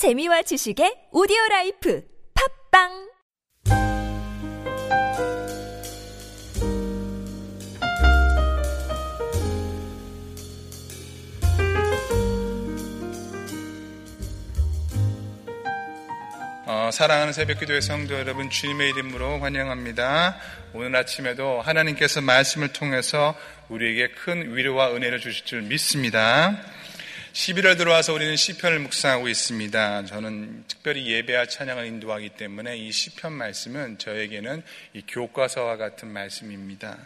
재미와 지식의 오디오 라이프 팟빵 어, 사랑하는 새벽기도의 성도 여러분 주님의 이름으로 환영합니다. 오늘 아침에도 하나님께서 말씀을 통해서 우리에게 큰 위로와 은혜를 주실 줄 믿습니다. 11월 들어와서 우리는 시편을 묵상하고 있습니다. 저는 특별히 예배와 찬양을 인도하기 때문에 이 시편 말씀은 저에게는 이 교과서와 같은 말씀입니다.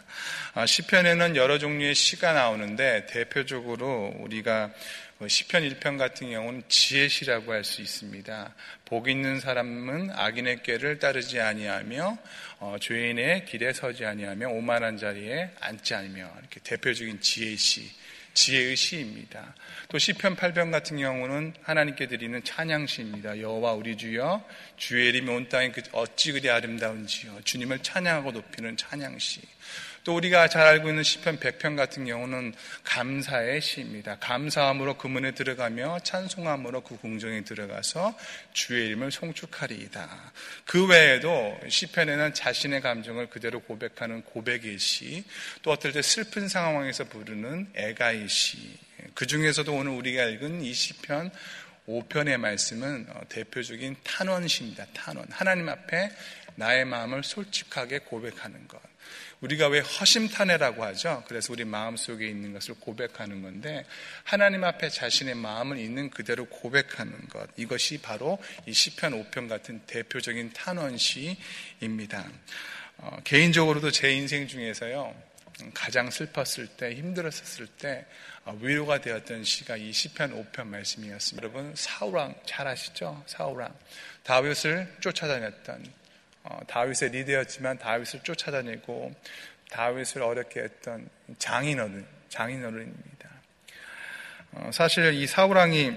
아, 시편에는 여러 종류의 시가 나오는데 대표적으로 우리가 뭐 시편 1편 같은 경우는 지혜시라고 할 수 있습니다. 복 있는 사람은 악인의 꾀를 따르지 아니하며 어, 죄인의 길에 서지 아니하며 오만한 자리에 앉지 않으며 이렇게 대표적인 지혜시 지혜의 시입니다. 또 시편 8편 같은 경우는 하나님께 드리는 찬양 시입니다. 여호와 우리 주여 주의 이름이 온 땅에 그 어찌 그리 아름다운지요 주님을 찬양하고 높이는 찬양 시. 또 우리가 잘 알고 있는 시편 100편 같은 경우는 감사의 시입니다. 감사함으로 그 문에 들어가며 찬송함으로 그 궁정에 들어가서 주의 이름을 송축하리이다. 그 외에도 시편에는 자신의 감정을 그대로 고백하는 고백의 시, 또 어떨 때 슬픈 상황에서 부르는 애가의 시. 그 중에서도 오늘 우리가 읽은 이 시편 5편의 말씀은 어, 대표적인 탄원시입니다. 탄원. 하나님 앞에 나의 마음을 솔직하게 고백하는 것. 우리가 왜 허심탄회라고 하죠? 그래서 우리 마음 속에 있는 것을 고백하는 건데 하나님 앞에 자신의 마음을 있는 그대로 고백하는 것 이것이 바로 이 시편 5편 같은 대표적인 탄원시입니다. 어, 개인적으로도 제 인생 중에서요 가장 슬펐을 때 힘들었을 때 어, 위로가 되었던 시가 이 시편 5편 말씀이었습니다. 여러분 사우랑 잘 아시죠? 사우랑 다윗을 쫓아다녔던 어, 다윗의 리더였지만 다윗을 쫓아다니고 다윗을 어렵게 했던 장인어른, 장인어른입니다. 어, 사실 이 사우랑이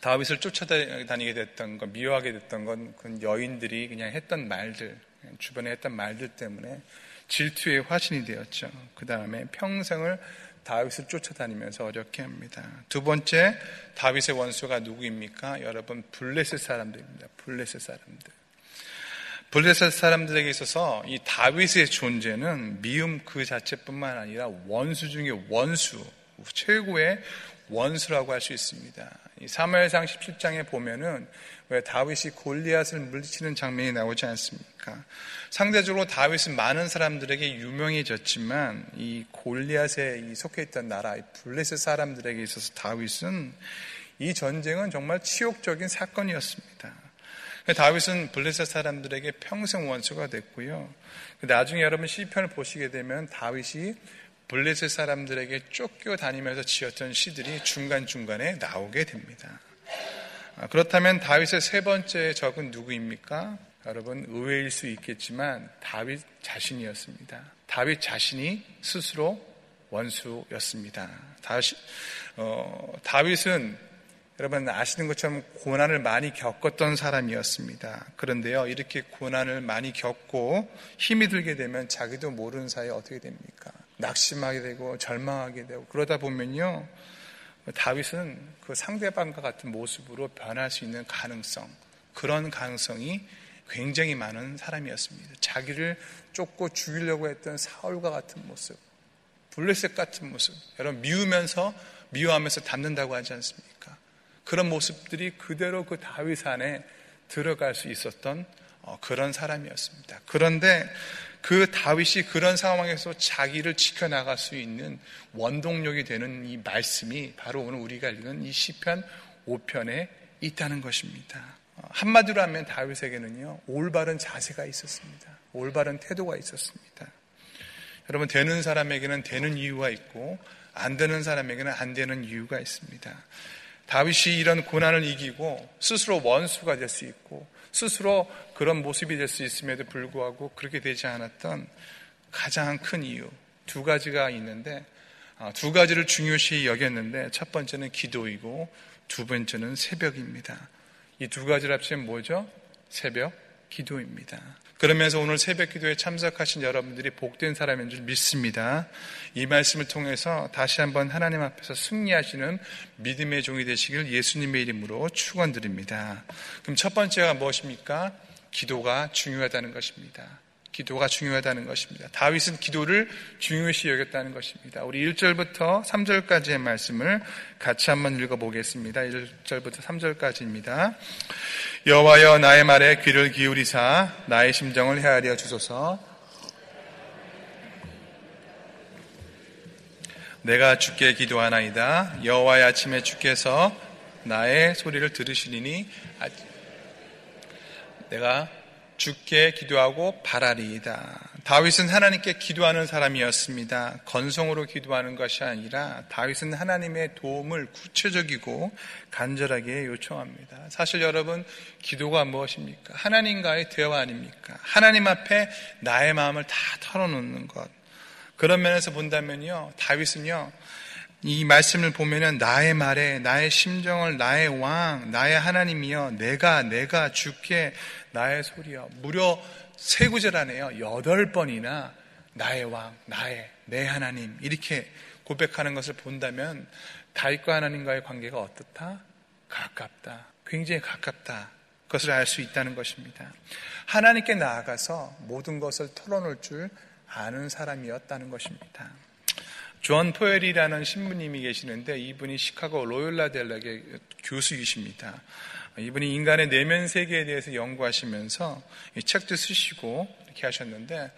다윗을 쫓아다니게 됐던 것, 미워하게 됐던 건 그 여인들이 그냥 했던 말들, 주변에 했던 말들 때문에 질투의 화신이 되었죠. 그 다음에 평생을 다윗을 쫓아다니면서 어렵게 합니다. 두 번째, 다윗의 원수가 누구입니까? 여러분, 블레셋 사람들입니다. 블레셋 사람들. 블레셋 사람들에게 있어서 이 다윗의 존재는 미움 그 자체뿐만 아니라 원수 중에 원수, 최고의 원수라고 할 수 있습니다. 이 사무엘상 17장에 보면은 왜 다윗이 골리앗을 물리치는 장면이 나오지 않습니까? 상대적으로 다윗은 많은 사람들에게 유명해졌지만 이 골리앗에 속해 있던 나라, 블레셋 사람들에게 있어서 다윗은 이 전쟁은 정말 치욕적인 사건이었습니다. 다윗은 블레셋 사람들에게 평생 원수가 됐고요. 나중에 여러분 시편을 보시게 되면 다윗이 블레셋 사람들에게 쫓겨 다니면서 지었던 시들이 중간중간에 나오게 됩니다. 아, 그렇다면 다윗의 세 번째 적은 누구입니까? 여러분 의외일 수 있겠지만 다윗 자신이었습니다. 다윗 자신이 스스로 원수였습니다. 다시, 어, 다윗은 여러분 아시는 것처럼 고난을 많이 겪었던 사람이었습니다. 그런데요, 이렇게 고난을 많이 겪고 힘이 들게 되면 자기도 모르는 사이에 어떻게 됩니까? 낙심하게 되고 절망하게 되고 그러다 보면요, 다윗은 그 상대방과 같은 모습으로 변할 수 있는 가능성, 그런 가능성이 굉장히 많은 사람이었습니다. 자기를 쫓고 죽이려고 했던 사울과 같은 모습, 블레셋 같은 모습, 여러분 미우면서 미워하면서 닮는다고 하지 않습니까? 그런 모습들이 그대로 그 다윗 안에 들어갈 수 있었던 어, 그런 사람이었습니다. 그런데 그 다윗이 그런 상황에서 자기를 지켜나갈 수 있는 원동력이 되는 이 말씀이 바로 오늘 우리가 읽은 이 시편 5편에 있다는 것입니다. 어, 한마디로 하면 다윗에게는요 올바른 자세가 있었습니다. 올바른 태도가 있었습니다. 여러분 되는 사람에게는 되는 이유가 있고 안 되는 사람에게는 안 되는 이유가 있습니다. 다윗이 이런 고난을 이기고 스스로 원수가 될 수 있고 스스로 그런 모습이 될 수 있음에도 불구하고 그렇게 되지 않았던 가장 큰 이유 두 가지가 있는데 아, 두 가지를 중요시 여겼는데 첫 번째는 기도이고 두 번째는 새벽입니다. 이 두 가지를 합치면 뭐죠? 새벽 기도입니다. 그러면서 오늘 새벽 기도에 참석하신 여러분들이 복된 사람인 줄 믿습니다. 이 말씀을 통해서 다시 한번 하나님 앞에서 승리하시는 믿음의 종이 되시길 예수님의 이름으로 축원드립니다. 그럼 첫 번째가 무엇입니까? 기도가 중요하다는 것입니다. 기도가 중요하다는 것입니다. 다윗은 기도를 중요시 여겼다는 것입니다. 우리 1절부터 3절까지의 말씀을 같이 한번 읽어보겠습니다. 1절부터 3절까지입니다. 여호와여 나의 말에 귀를 기울이사 나의 심정을 헤아려 주소서. 내가 주께 기도하나이다. 여호와의 아침에 주께서 나의 소리를 들으시리니 아, 내가 주께 기도하고 바라리이다. 다윗은 하나님께 기도하는 사람이었습니다. 건성으로 기도하는 것이 아니라 다윗은 하나님의 도움을 구체적이고 간절하게 요청합니다. 사실 여러분, 기도가 무엇입니까? 하나님과의 대화 아닙니까? 하나님 앞에 나의 마음을 다 털어놓는 것. 그런 면에서 본다면요, 다윗은요, 이 말씀을 보면은 나의 말에 나의 심정을 나의 왕, 나의 하나님이여 내가 내가 주께 나의 소리여 무려 세 구절 안에요. 여덟 번이나 나의 왕, 나의 내 하나님 이렇게 고백하는 것을 본다면 다윗과 하나님과의 관계가 어떻다? 가깝다. 굉장히 가깝다. 그것을 알 수 있다는 것입니다. 하나님께 나아가서 모든 것을 털어놓을 줄 아는 사람이었다는 것입니다. 존 포웰이라는 신부님이 계시는데 이분이 시카고 로욜라 대학의 교수이십니다. 이분이 인간의 내면 세계에 대해서 연구하시면서 책도 쓰시고 이렇게 하셨는데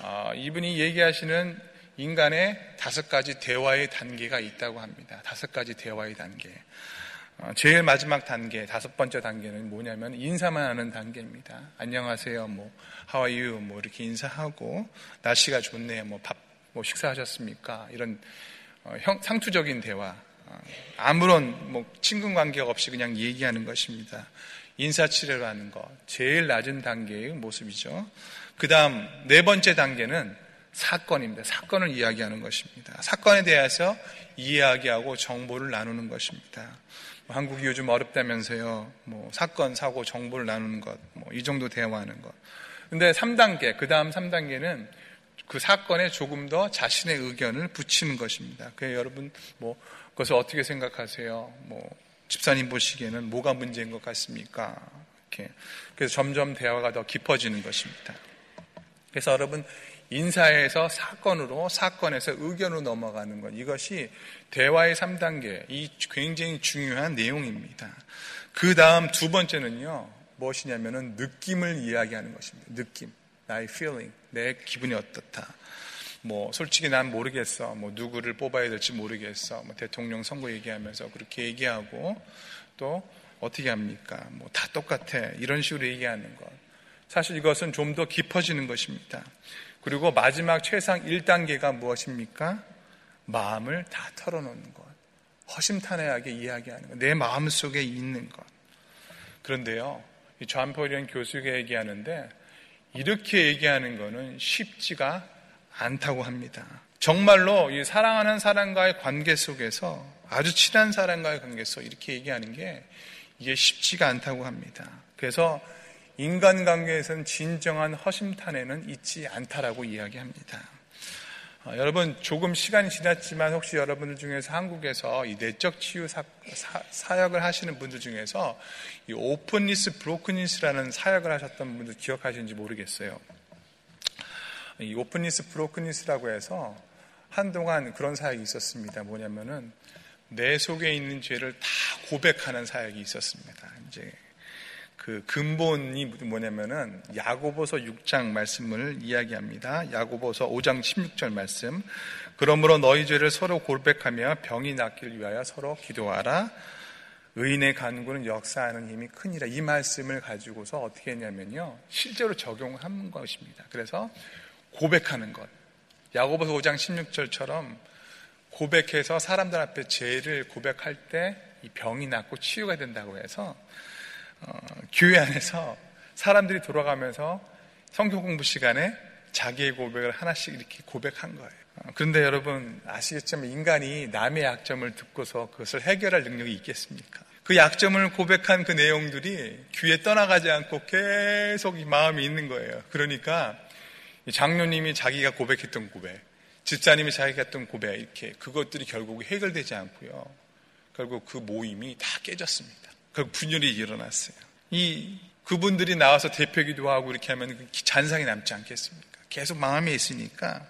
어, 이분이 얘기하시는 인간의 다섯 가지 대화의 단계가 있다고 합니다. 다섯 가지 대화의 단계. 어, 제일 마지막 단계, 다섯 번째 단계는 뭐냐면 인사만 하는 단계입니다. 안녕하세요, 뭐 you, 뭐 이렇게 인사하고 날씨가 좋네요, 뭐밥 뭐 식사하셨습니까? 이런 어, 형, 상투적인 대화. 어, 아무런 뭐 친분 관계가 없이 그냥 얘기하는 것입니다. 인사치레로 하는 것. 제일 낮은 단계의 모습이죠. 그 다음 네 번째 단계는 사건입니다. 사건을 이야기하는 것입니다. 사건에 대해서 이야기하고 정보를 나누는 것입니다. 뭐 한국이 요즘 어렵다면서요. 뭐 사건, 사고, 정보를 나누는 것. 뭐 이 정도 대화하는 것. 근데 3단계, 그 다음 3단계는 그 사건에 조금 더 자신의 의견을 붙이는 것입니다. 그래 여러분 뭐 그것을 어떻게 생각하세요? 뭐 집사님 보시기에는 뭐가 문제인 것 같습니까? 이렇게 그래서 점점 대화가 더 깊어지는 것입니다. 그래서 여러분 인사에서 사건으로 사건에서 의견으로 넘어가는 것 이것이 대화의 3단계 이 굉장히 중요한 내용입니다. 그 다음 두 번째는요 무엇이냐면은 느낌을 이야기하는 것입니다. 느낌. 나의 feeling, 내 기분이 어떻다. 뭐 솔직히 난 모르겠어. 뭐 누구를 뽑아야 될지 모르겠어. 뭐 대통령 선거 얘기하면서 그렇게 얘기하고 또 어떻게 합니까? 뭐 다 똑같아. 이런 식으로 얘기하는 것. 사실 이것은 좀 더 깊어지는 것입니다. 그리고 마지막 최상 1단계가 무엇입니까? 마음을 다 털어놓는 것. 허심탄회하게 이야기하는 것. 내 마음 속에 있는 것. 그런데요, 이 존폴이라는 교수가 얘기하는데 이렇게 얘기하는 것은 쉽지가 않다고 합니다. 정말로 이 사랑하는 사람과의 관계 속에서 아주 친한 사람과의 관계 속 이렇게 얘기하는 게 이게 쉽지가 않다고 합니다. 그래서 인간관계에서는 진정한 허심탄회는 있지 않다라고 이야기합니다. 어, 여러분 조금 시간이 지났지만 혹시 여러분들 중에서 한국에서 이 내적 치유 사, 사 역을 하시는 분들 중에서 이 openness brokenness라는 사역을 하셨던 분들 기억하시는지 모르겠어요. 이 openness brokenness라고 해서 한동안 그런 사역이 있었습니다. 뭐냐면은 내 속에 있는 죄를 다 고백하는 사역이 있었습니다. 이제 그 근본이 뭐냐면은 야고보서 6장 말씀을 이야기합니다. 야고보서 5장 16절 말씀. 그러므로 너희 죄를 서로 고백하며 병이 낫길 위하여 서로 기도하라. 의인의 간구는 역사하는 힘이 크니라. 이 말씀을 가지고서 어떻게 했냐면요. 실제로 적용한 것입니다. 그래서 고백하는 것. 야고보서 5장 16절처럼 고백해서 사람들 앞에 죄를 고백할 때 이 병이 낫고 치유가 된다고 해서 어, 교회 안에서 사람들이 돌아가면서 성경 공부 시간에 자기의 고백을 하나씩 이렇게 고백한 거예요. 어, 그런데 여러분 아시겠지만 인간이 남의 약점을 듣고서 그것을 해결할 능력이 있겠습니까? 그 약점을 고백한 그 내용들이 귀에 떠나가지 않고 계속 이 마음이 있는 거예요. 그러니까 장로님이 자기가 고백했던 고백, 집사님이 자기가 했던 고백 이렇게 그것들이 결국 해결되지 않고요. 결국 그 모임이 다 깨졌습니다. 결국 분열이 일어났어요. 이 그분들이 나와서 대표기도 하고 이렇게 하면 그 잔상이 남지 않겠습니까? 계속 마음에 있으니까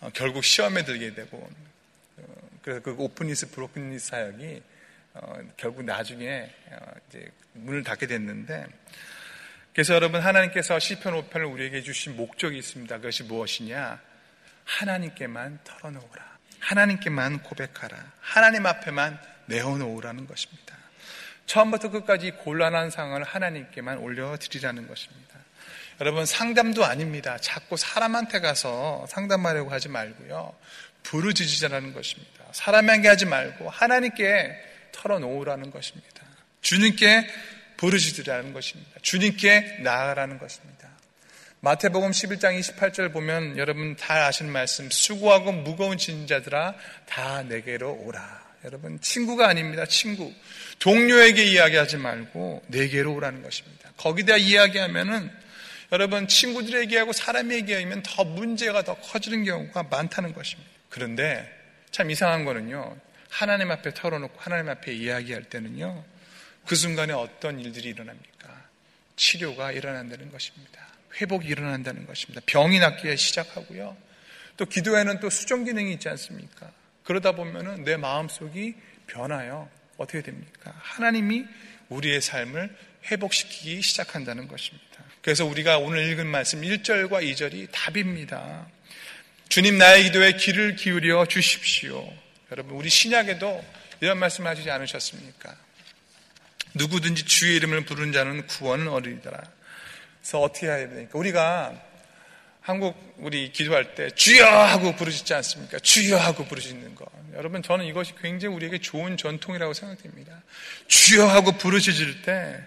어, 결국 시험에 들게 되고 어, 그래서 그 openness brokenness 사역이 어, 결국 나중에 어, 이제 문을 닫게 됐는데 그래서 여러분 하나님께서 시편 5편을 우리에게 주신 목적이 있습니다. 그것이 무엇이냐? 하나님께만 털어놓으라. 하나님께만 고백하라. 하나님 앞에만 내어놓으라는 것입니다. 처음부터 끝까지 곤란한 상황을 하나님께만 올려드리라는 것입니다. 여러분 상담도 아닙니다. 자꾸 사람한테 가서 상담하려고 하지 말고요. 부르짖으라는 것입니다. 사람에게 하지 말고 하나님께 털어놓으라는 것입니다. 주님께 부르짖으라는 것입니다. 주님께 나아가라는 것입니다. 마태복음 11장 28절 보면 여러분 다 아시는 말씀 수고하고 무거운 진자들아 다 내게로 오라. 여러분 친구가 아닙니다. 친구. 동료에게 이야기하지 말고 내게로 오라는 것입니다. 거기다 이야기하면은 여러분 친구들에게 하고 사람에게 하면 더 문제가 더 커지는 경우가 많다는 것입니다. 그런데 참 이상한 거는요. 하나님 앞에 털어놓고 하나님 앞에 이야기할 때는요. 그 순간에 어떤 일들이 일어납니까? 치료가 일어난다는 것입니다. 회복이 일어난다는 것입니다. 병이 낫기 시작하고요. 또 기도에는 또 수정 기능이 있지 않습니까? 그러다 보면은 내 마음속이 변하여 어떻게 됩니까? 하나님이 우리의 삶을 회복시키기 시작한다는 것입니다. 그래서 우리가 오늘 읽은 말씀 1절과 2절이 답입니다. 주님 나의 기도에 귀를 기울여 주십시오. 여러분, 우리 신약에도 이런 말씀 하시지 않으셨습니까? 누구든지 주의 이름을 부른 자는 구원을 얻으리더라. 그래서 어떻게 해야 됩니까? 우리가 한국 우리 기도할 때 주여 하고 부르짖지 않습니까? 주여 하고 부르짖는 거. 여러분 저는 이것이 굉장히 우리에게 좋은 전통이라고 생각됩니다. 주여 하고 부르짖을 때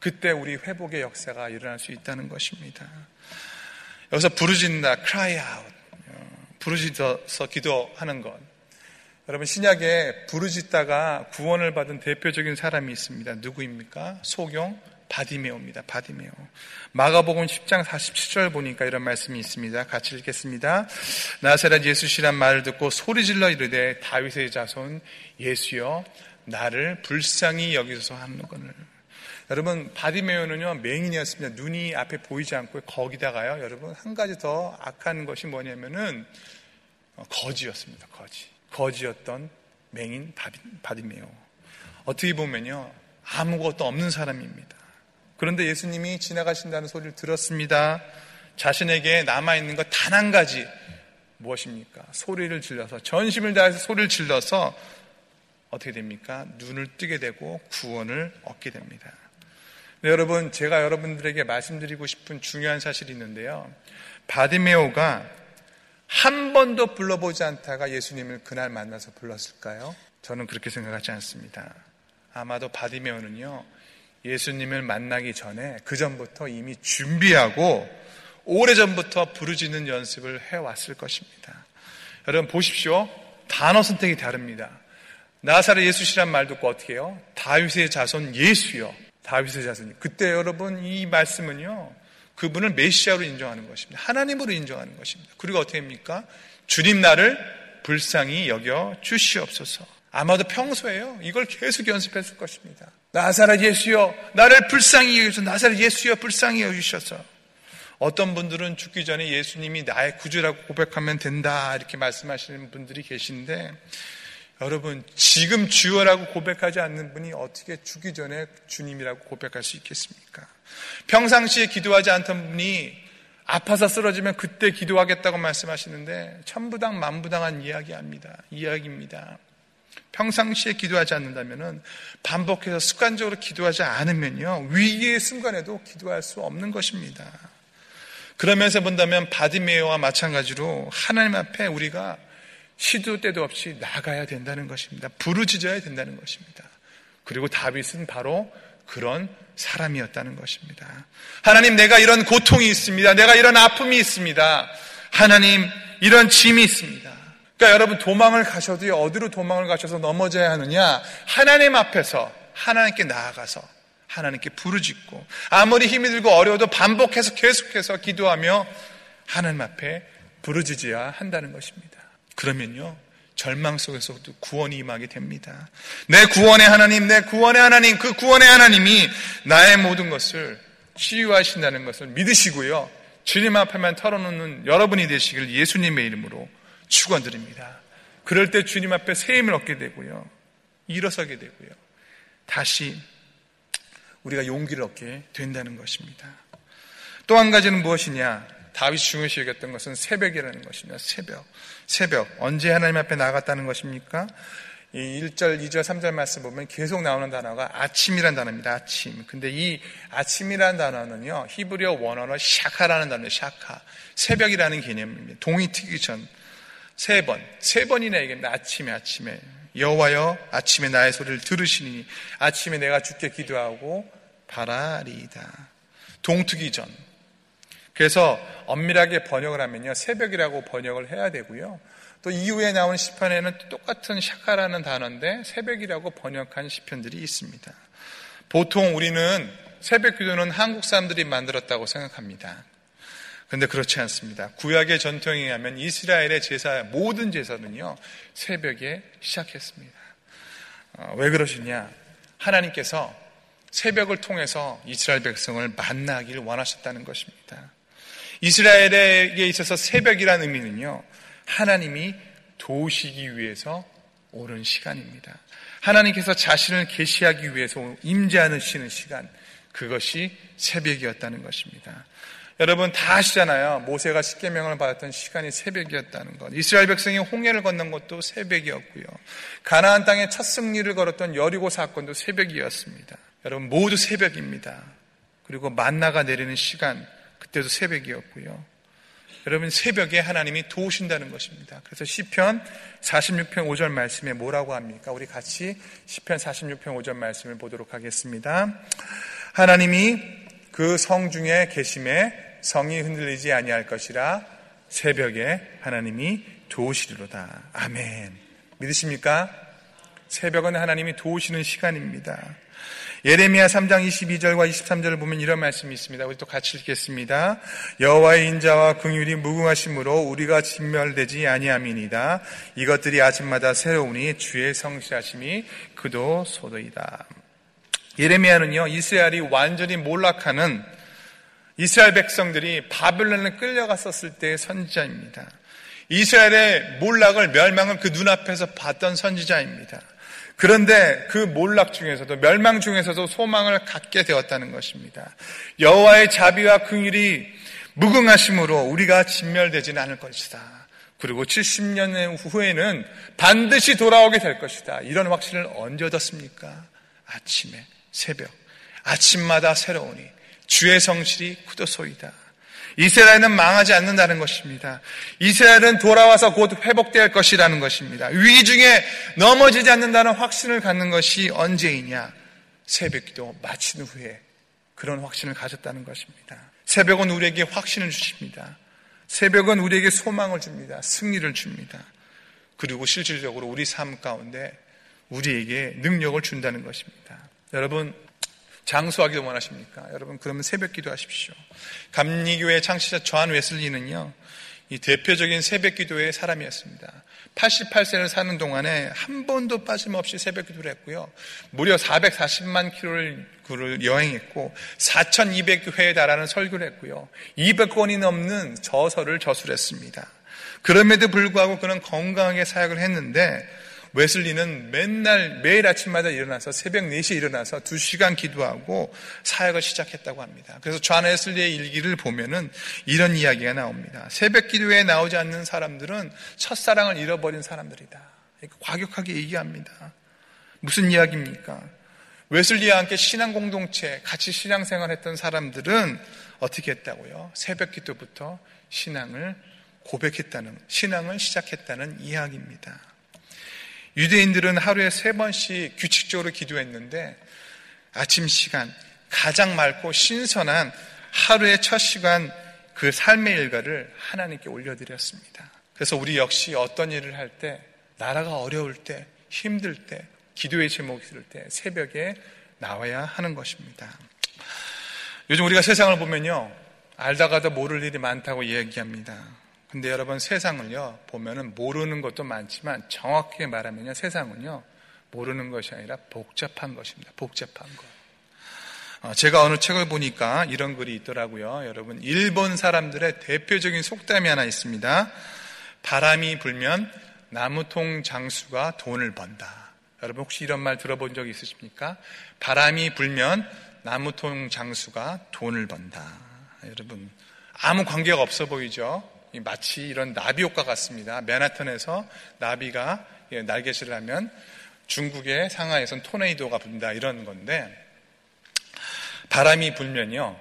그때 우리 회복의 역사가 일어날 수 있다는 것입니다. 여기서 부르짖는다, cry out. 부르짖어서 기도하는 것. 여러분 신약에 부르짖다가 구원을 받은 대표적인 사람이 있습니다. 누구입니까? 소경 바디메오입니다. 바디메오. 마가복음 10장 47절 보니까 이런 말씀이 있습니다. 같이 읽겠습니다. 나사렛 예수시란 말을 듣고 소리질러 이르되 다윗의 자손 예수여 나를 불쌍히 여기소서 하는거늘 여러분 바디메오는요 맹인이었습니다. 눈이 앞에 보이지 않고 거기다가요 여러분 한 가지 더 악한 것이 뭐냐면은 거지였습니다. 거지. 거지였던 맹인 바디메오. 어떻게 보면요. 아무것도 없는 사람입니다. 그런데 예수님이 지나가신다는 소리를 들었습니다. 자신에게 남아있는 것 단 한 가지 무엇입니까? 소리를 질러서 전심을 다해서 소리를 질러서 어떻게 됩니까? 눈을 뜨게 되고 구원을 얻게 됩니다. 네, 여러분 제가 여러분들에게 말씀드리고 싶은 중요한 사실이 있는데요. 바디메오가 한 번도 불러보지 않다가 예수님을 그날 만나서 불렀을까요? 저는 그렇게 생각하지 않습니다. 아마도 바디메오는요, 예수님을 만나기 전에 그 전부터 이미 준비하고 오래 전부터 부르짖는 연습을 해왔을 것입니다. 여러분 보십시오. 단어 선택이 다릅니다. 나사렛 예수시란 말 듣고 어떻게 해요? 다윗의 자손 예수요. 다윗의 자손이. 그때 여러분 이 말씀은요. 그분을 메시아로 인정하는 것입니다. 하나님으로 인정하는 것입니다. 그리고 어떻게 합니까? 주님 나를 불쌍히 여겨 주시옵소서. 아마도 평소에요. 이걸 계속 연습했을 것입니다. 나사렛 예수여, 나를 불쌍히 여기서 나사렛 예수여 불쌍히 여주셔서 어떤 분들은 죽기 전에 예수님이 나의 구주라고 고백하면 된다 이렇게 말씀하시는 분들이 계신데 여러분 지금 주여라고 고백하지 않는 분이 어떻게 죽기 전에 주님이라고 고백할 수 있겠습니까? 평상시에 기도하지 않던 분이 아파서 쓰러지면 그때 기도하겠다고 말씀하시는데 천부당 만부당한 이야기합니다. 이야기입니다. 평상시에 기도하지 않는다면 반복해서 습관적으로 기도하지 않으면요 위기의 순간에도 기도할 수 없는 것입니다. 그러면서 본다면 바디메어와 마찬가지로 하나님 앞에 우리가 시도 때도 없이 나가야 된다는 것입니다. 부르짖어야 된다는 것입니다. 그리고 다윗은 바로 그런 사람이었다는 것입니다. 하나님 내가 이런 고통이 있습니다. 내가 이런 아픔이 있습니다. 하나님 이런 짐이 있습니다. 그러니까 여러분 도망을 가셔도 어디로 도망을 가셔서 넘어져야 하느냐? 하나님 앞에서 하나님께 나아가서 하나님께 부르짖고 아무리 힘이 들고 어려워도 반복해서 계속해서 기도하며 하나님 앞에 부르짖어야 한다는 것입니다. 그러면요. 절망 속에서도 구원이 임하게 됩니다. 내 구원의 하나님, 내 구원의 하나님, 그 구원의 하나님이 나의 모든 것을 치유하신다는 것을 믿으시고요. 주님 앞에만 털어놓는 여러분이 되시길 예수님의 이름으로 축원드립니다. 그럴 때 주님 앞에 새 힘을 얻게 되고요. 일어서게 되고요. 다시 우리가 용기를 얻게 된다는 것입니다. 또 한 가지는 무엇이냐? 다윗이 중요시 여겼던 것은 새벽이라는 것입니다. 새벽. 새벽. 언제 하나님 앞에 나갔다는 것입니까? 이 1절, 2절, 3절 말씀 보면 계속 나오는 단어가 아침이란 단어입니다. 아침. 근데 이 아침이란 단어는요, 히브리어 원어로 샤카라는 단어예요. 샤카. 새벽이라는 개념입니다. 동이 트기 전. 세 번. 세 번이나 얘기합니다. 아침에, 아침에. 여호와여 아침에 나의 소리를 들으시니 아침에 내가 주께 기도하고 바라리이다. 동트기 전. 그래서 엄밀하게 번역을 하면요. 새벽이라고 번역을 해야 되고요. 또 이후에 나온 시편에는 똑같은 샤카라는 단어인데 새벽이라고 번역한 시편들이 있습니다. 보통 우리는 새벽 기도는 한국 사람들이 만들었다고 생각합니다. 그런데 그렇지 않습니다. 구약의 전통에 의하면 이스라엘의 제사, 모든 제사는요, 새벽에 시작했습니다. 어, 왜 그러시냐? 하나님께서 새벽을 통해서 이스라엘 백성을 만나기를 원하셨다는 것입니다. 이스라엘에게 있어서 새벽이라는 의미는요, 하나님이 도우시기 위해서 오른 시간입니다. 하나님께서 자신을 계시하기 위해서 임재하시는 시간, 그것이 새벽이었다는 것입니다. 여러분 다 아시잖아요. 모세가 십계명을 받았던 시간이 새벽이었다는 것. 이스라엘 백성이 홍해를 건넌 것도 새벽이었고요. 가나안 땅에 첫 승리를 걸었던 여리고 사건도 새벽이었습니다. 여러분 모두 새벽입니다. 그리고 만나가 내리는 시간 그때도 새벽이었고요. 여러분 새벽에 하나님이 도우신다는 것입니다. 그래서 시편 46편 5절 말씀에 뭐라고 합니까? 우리 같이 시편 46편 5절 말씀을 보도록 하겠습니다. 하나님이 그 성 중에 계심에 성이 흔들리지 아니할 것이라 새벽에 하나님이 도우시리로다. 아멘. 믿으십니까? 새벽은 하나님이 도우시는 시간입니다. 예레미야 3장 22절과 23절을 보면 이런 말씀이 있습니다. 우리 또 같이 읽겠습니다. 여호와의 인자와 긍휼이 무궁하심으로 우리가 진멸되지 아니함이니다. 이것들이 아침마다 새로우니 주의 성실하심이 그도 소도이다. 예레미야는요 이스라엘이 완전히 몰락하는 이스라엘 백성들이 바벨론에 끌려갔었을 때의 선지자입니다. 이스라엘의 몰락을 멸망을 그 눈앞에서 봤던 선지자입니다. 그런데 그 몰락 중에서도 멸망 중에서도 소망을 갖게 되었다는 것입니다. 여호와의 자비와 긍휼이 무궁하심으로 우리가 진멸되지는 않을 것이다. 그리고 70년 후에는 반드시 돌아오게 될 것이다. 이런 확신을 언제 얻었습니까? 아침에, 새벽. 아침마다 새로우니 주의 성실이 쿠도소이다. 이스라엘은 망하지 않는다는 것입니다. 이스라엘은 돌아와서 곧 회복될 것이라는 것입니다. 위기 중에 넘어지지 않는다는 확신을 갖는 것이 언제이냐? 새벽 기도 마친 후에 그런 확신을 가졌다는 것입니다. 새벽은 우리에게 확신을 주십니다. 새벽은 우리에게 소망을 줍니다. 승리를 줍니다. 그리고 실질적으로 우리 삶 가운데 우리에게 능력을 준다는 것입니다. 여러분, 장수하기도 원하십니까? 여러분, 그러면 새벽 기도 하십시오. 감리교회 창시자 조한 웨슬리는요, 이 대표적인 새벽 기도의 사람이었습니다. 88세를 사는 동안에 한 번도 빠짐없이 새벽 기도를 했고요. 무려 440만 킬로를 여행했고 4,200회에 달하는 설교를 했고요. 200권이 넘는 저서를 저술했습니다. 그럼에도 불구하고 그는 건강하게 사역을 했는데 웨슬리는 맨날 매일 아침마다 일어나서 새벽 4시에 일어나서 2시간 기도하고 사역을 시작했다고 합니다. 그래서 존 웨슬리의 일기를 보면은 이런 이야기가 나옵니다. 새벽 기도에 나오지 않는 사람들은 첫사랑을 잃어버린 사람들이다. 과격하게 얘기합니다. 무슨 이야기입니까? 웨슬리와 함께 신앙 공동체, 같이 신앙생활 했던 사람들은 어떻게 했다고요? 새벽 기도부터 신앙을 고백했다는, 신앙을 시작했다는 이야기입니다. 유대인들은 하루에 세 번씩 규칙적으로 기도했는데 아침 시간 가장 맑고 신선한 하루의 첫 시간 그 삶의 일과를 하나님께 올려드렸습니다. 그래서 우리 역시 어떤 일을 할 때, 나라가 어려울 때, 힘들 때, 기도의 제목이 있을 때 새벽에 나와야 하는 것입니다. 요즘 우리가 세상을 보면요. 알다가도 모를 일이 많다고 이야기합니다. 근데 여러분 세상을요. 보면은 모르는 것도 많지만 정확하게 말하면요. 세상은요. 모르는 것이 아니라 복잡한 것입니다. 복잡한 것. 어, 제가 어느 책을 보니까 이런 글이 있더라고요. 여러분, 일본 사람들의 대표적인 속담이 하나 있습니다. 바람이 불면 나무통 장수가 돈을 번다. 여러분 혹시 이런 말 들어본 적 있으십니까? 바람이 불면 나무통 장수가 돈을 번다. 여러분 아무 관계가 없어 보이죠? 마치 이런 나비 효과 같습니다. 맨하탄에서 나비가 예, 날개질을 하면 중국의 상하이에선 토네이도가 분다 이런 건데 바람이 불면요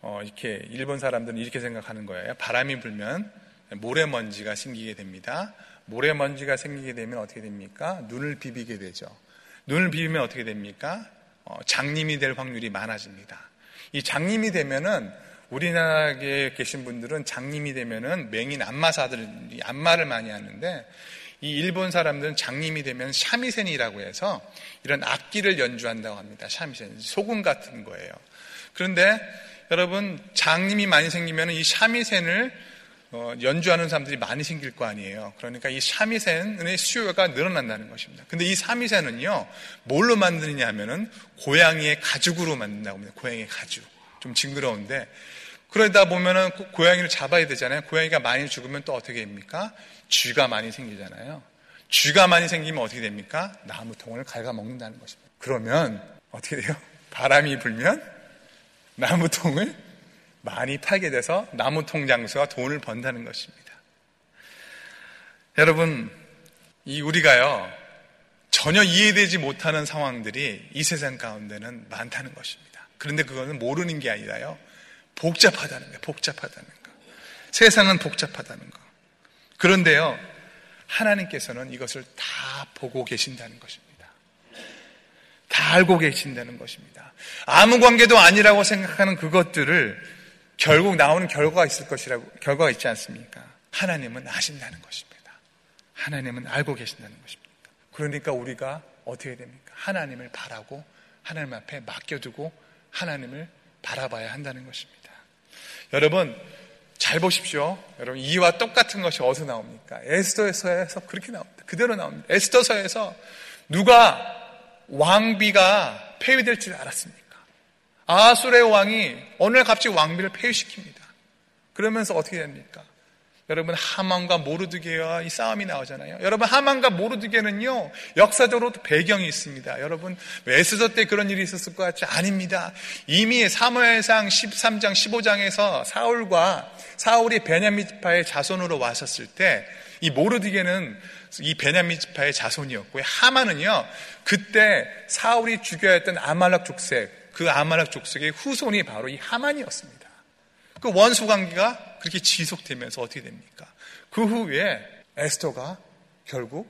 어, 이렇게 일본 사람들은 이렇게 생각하는 거예요. 바람이 불면 모래먼지가 생기게 됩니다. 모래먼지가 생기게 되면 어떻게 됩니까? 눈을 비비게 되죠. 눈을 비비면 어떻게 됩니까? 어, 장님이 될 확률이 많아집니다. 이 장님이 되면은 우리나라에 계신 분들은 장님이 되면은 맹인 안마사들이 안마를 많이 하는데 이 일본 사람들은 장님이 되면 샤미센이라고 해서 이런 악기를 연주한다고 합니다. 샤미센 소금 같은 거예요. 그런데 여러분 장님이 많이 생기면 이 샤미센을 어, 연주하는 사람들이 많이 생길 거 아니에요. 그러니까 이 샤미센의 수요가 늘어난다는 것입니다. 근데 이 샤미센은요, 뭘로 만드느냐 하면은 고양이의 가죽으로 만든다고 합니다. 고양이의 가죽. 좀 징그러운데, 그러다 보면은 고양이를 잡아야 되잖아요. 고양이가 많이 죽으면 또 어떻게 됩니까? 쥐가 많이 생기잖아요. 쥐가 많이 생기면 어떻게 됩니까? 나무통을 갉아먹는다는 것입니다. 그러면 어떻게 돼요? 바람이 불면 나무통을 많이 팔게 돼서 나무 통 장수가 돈을 번다는 것입니다. 여러분, 이 우리가요, 전혀 이해되지 못하는 상황들이 이 세상 가운데는 많다는 것입니다. 그런데 그거는 모르는 게 아니라요, 복잡하다는 거예요, 복잡하다는 거. 세상은 복잡하다는 거. 그런데요, 하나님께서는 이것을 다 보고 계신다는 것입니다. 다 알고 계신다는 것입니다. 아무 관계도 아니라고 생각하는 그것들을 결국 나오는 결과가 있을 것이라고, 결과가 있지 않습니까? 하나님은 아신다는 것입니다. 하나님은 알고 계신다는 것입니다. 그러니까 우리가 어떻게 됩니까? 하나님을 바라고 하나님 앞에 맡겨두고 하나님을 바라봐야 한다는 것입니다. 여러분, 잘 보십시오. 여러분, 이와 똑같은 것이 어디서 나옵니까? 에스더서에서 그렇게 나옵니다. 그대로 나옵니다. 에스더서에서 누가 왕비가 폐위될 줄 알았습니까? 아수의 왕이 오늘 갑자기 왕비를 폐위시킵니다. 그러면서 어떻게 됩니까? 여러분 하만과 모르드게와 이 싸움이 나오잖아요. 여러분 하만과 모르드게는요 역사적으로 배경이 있습니다. 여러분 에스더 때 그런 일이 있었을 것 같지 아닙니다. 이미 사무엘상 13장 15장에서 사울과 사울이 베냐민 지파의 자손으로 왔었을 때 이 모르드게는 이 베냐민 지파의 자손이었고요. 하만은요 그때 사울이 죽여야 했던 아말렉 족색 그 아말렉 족속의 후손이 바로 이 하만이었습니다. 그 원수 관계가 그렇게 지속되면서 어떻게 됩니까? 그 후에 에스터가 결국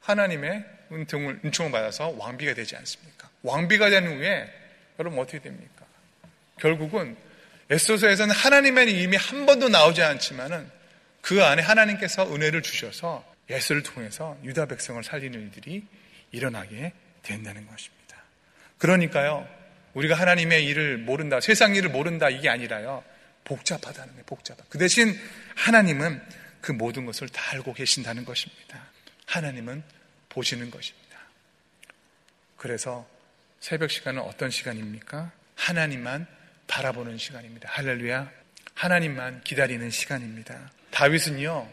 하나님의 은총을, 받아서 왕비가 되지 않습니까? 왕비가 된 후에 여러분 어떻게 됩니까? 결국은 에스더서에서는 하나님의 이미 한 번도 나오지 않지만은 그 안에 하나님께서 은혜를 주셔서 예수를 통해서 유다 백성을 살리는 일들이 일어나게 된다는 것입니다. 그러니까요, 우리가 하나님의 일을 모른다, 세상 일을 모른다 이게 아니라요. 복잡하다는 거예요. 복잡하. 그 대신 하나님은 그 모든 것을 다 알고 계신다는 것입니다. 하나님은 보시는 것입니다. 그래서 새벽 시간은 어떤 시간입니까? 하나님만 바라보는 시간입니다. 할렐루야. 하나님만 기다리는 시간입니다. 다윗은요,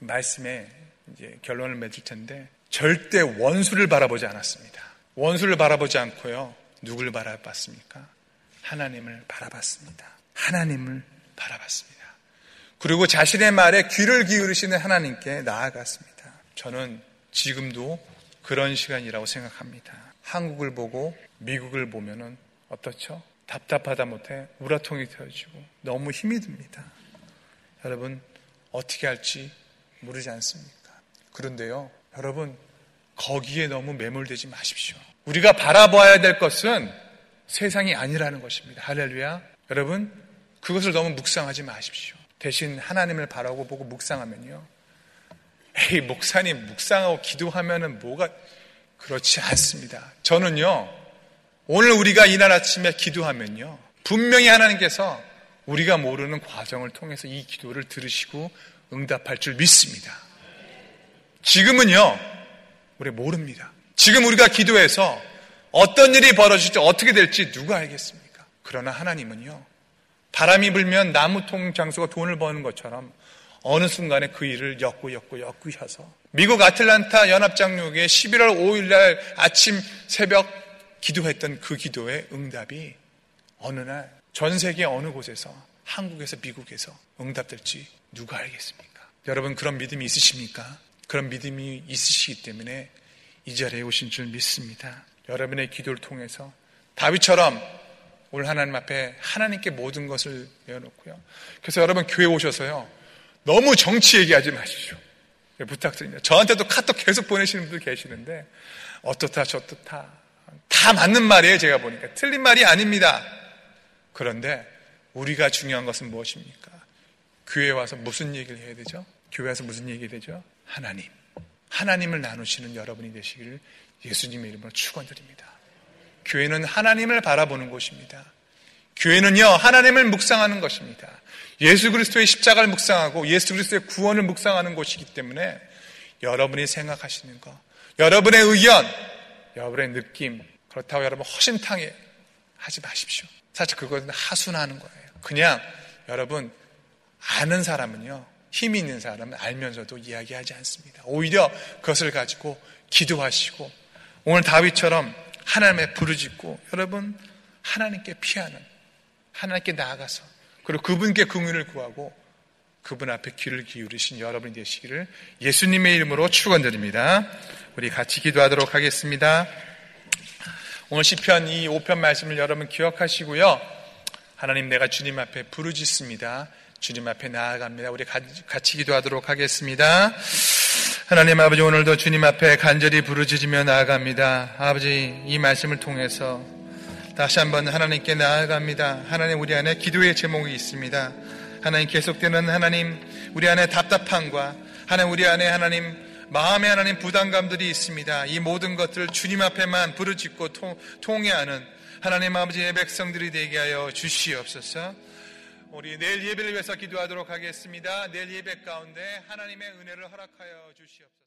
말씀에 이제 결론을 맺을 텐데, 절대 원수를 바라보지 않았습니다. 원수를 바라보지 않고요, 누굴 바라봤습니까? 하나님을 바라봤습니다. 하나님을 바라봤습니다. 그리고 자신의 말에 귀를 기울이시는 하나님께 나아갔습니다. 저는 지금도 그런 시간이라고 생각합니다. 한국을 보고 미국을 보면은 어떻죠? 답답하다 못해 우라통이 터지고 너무 힘이 듭니다. 여러분 어떻게 할지 모르지 않습니까? 그런데요, 여러분 거기에 너무 매몰되지 마십시오. 우리가 바라봐야 될 것은 세상이 아니라는 것입니다. 할렐루야. 여러분, 그것을 너무 묵상하지 마십시오. 대신 하나님을 바라고 보고 묵상하면요. 에이, 목사님, 묵상하고 기도하면은 뭐가, 그렇지 않습니다. 저는요, 오늘 우리가 이날 아침에 기도하면요, 분명히 하나님께서 우리가 모르는 과정을 통해서 이 기도를 들으시고 응답할 줄 믿습니다. 지금은요, 우리 모릅니다. 지금 우리가 기도해서 어떤 일이 벌어질지 어떻게 될지 누가 알겠습니까? 그러나 하나님은요, 바람이 불면 나무통 장수가 돈을 버는 것처럼 어느 순간에 그 일을 엮고 엮고 엮으셔서 미국 아틀란타 연합장로교회 11월 5일 날 아침 새벽 기도했던 그 기도의 응답이 어느 날 전 세계 어느 곳에서 한국에서 미국에서 응답될지 누가 알겠습니까? 여러분 그런 믿음이 있으십니까? 그런 믿음이 있으시기 때문에 이 자리에 오신 줄 믿습니다. 여러분의 기도를 통해서 다윗처럼 오늘 하나님 앞에 하나님께 모든 것을 내어놓고요. 그래서 여러분 교회 오셔서요. 너무 정치 얘기하지 마시죠. 네, 부탁드립니다. 저한테도 카톡 계속 보내시는 분들 계시는데 어떻다 저떻다 다 맞는 말이에요. 제가 보니까 틀린 말이 아닙니다. 그런데 우리가 중요한 것은 무엇입니까? 교회 와서 무슨 얘기를 해야 되죠? 교회 와서 무슨 얘기 되죠? 하나님. 하나님을 나누시는 여러분이 되시기를 예수님의 이름으로 축원드립니다. 교회는 하나님을 바라보는 곳입니다. 교회는요, 하나님을 묵상하는 것입니다. 예수 그리스도의 십자가를 묵상하고 예수 그리스도의 구원을 묵상하는 곳이기 때문에 여러분이 생각하시는 것, 여러분의 의견, 여러분의 느낌, 그렇다고 여러분 허심탕에 하지 마십시오. 사실 그것은 하순하는 거예요. 그냥 여러분 아는 사람은요, 힘이 있는 사람은 알면서도 이야기하지 않습니다. 오히려 그것을 가지고 기도하시고 오늘 다윗처럼 하나님의 부르짖고 여러분 하나님께 피하는 하나님께 나아가서 그리고 그분께 긍휼을 구하고 그분 앞에 귀를 기울이신 여러분이 되시기를 예수님의 이름으로 축원드립니다. 우리 같이 기도하도록 하겠습니다. 오늘 시편 이 5편 말씀을 여러분 기억하시고요. 하나님 내가 주님 앞에 부르짖습니다. 주님 앞에 나아갑니다. 우리 같이 기도하도록 하겠습니다. 하나님 아버지 오늘도 주님 앞에 간절히 부르짖으며 나아갑니다. 아버지 이 말씀을 통해서 다시 한번 하나님께 나아갑니다. 하나님 우리 안에 기도의 제목이 있습니다. 하나님 계속되는 하나님 우리 안에 답답함과 하나님 우리 안에 하나님 마음의 하나님 부담감들이 있습니다. 이 모든 것들을 주님 앞에만 부르짖고 통, 회하는 하나님 아버지의 백성들이 되게 하여 주시옵소서. 우리 내일 예배를 위해서 기도하도록 하겠습니다. 내일 예배 가운데 하나님의 은혜를 허락하여 주시옵소서.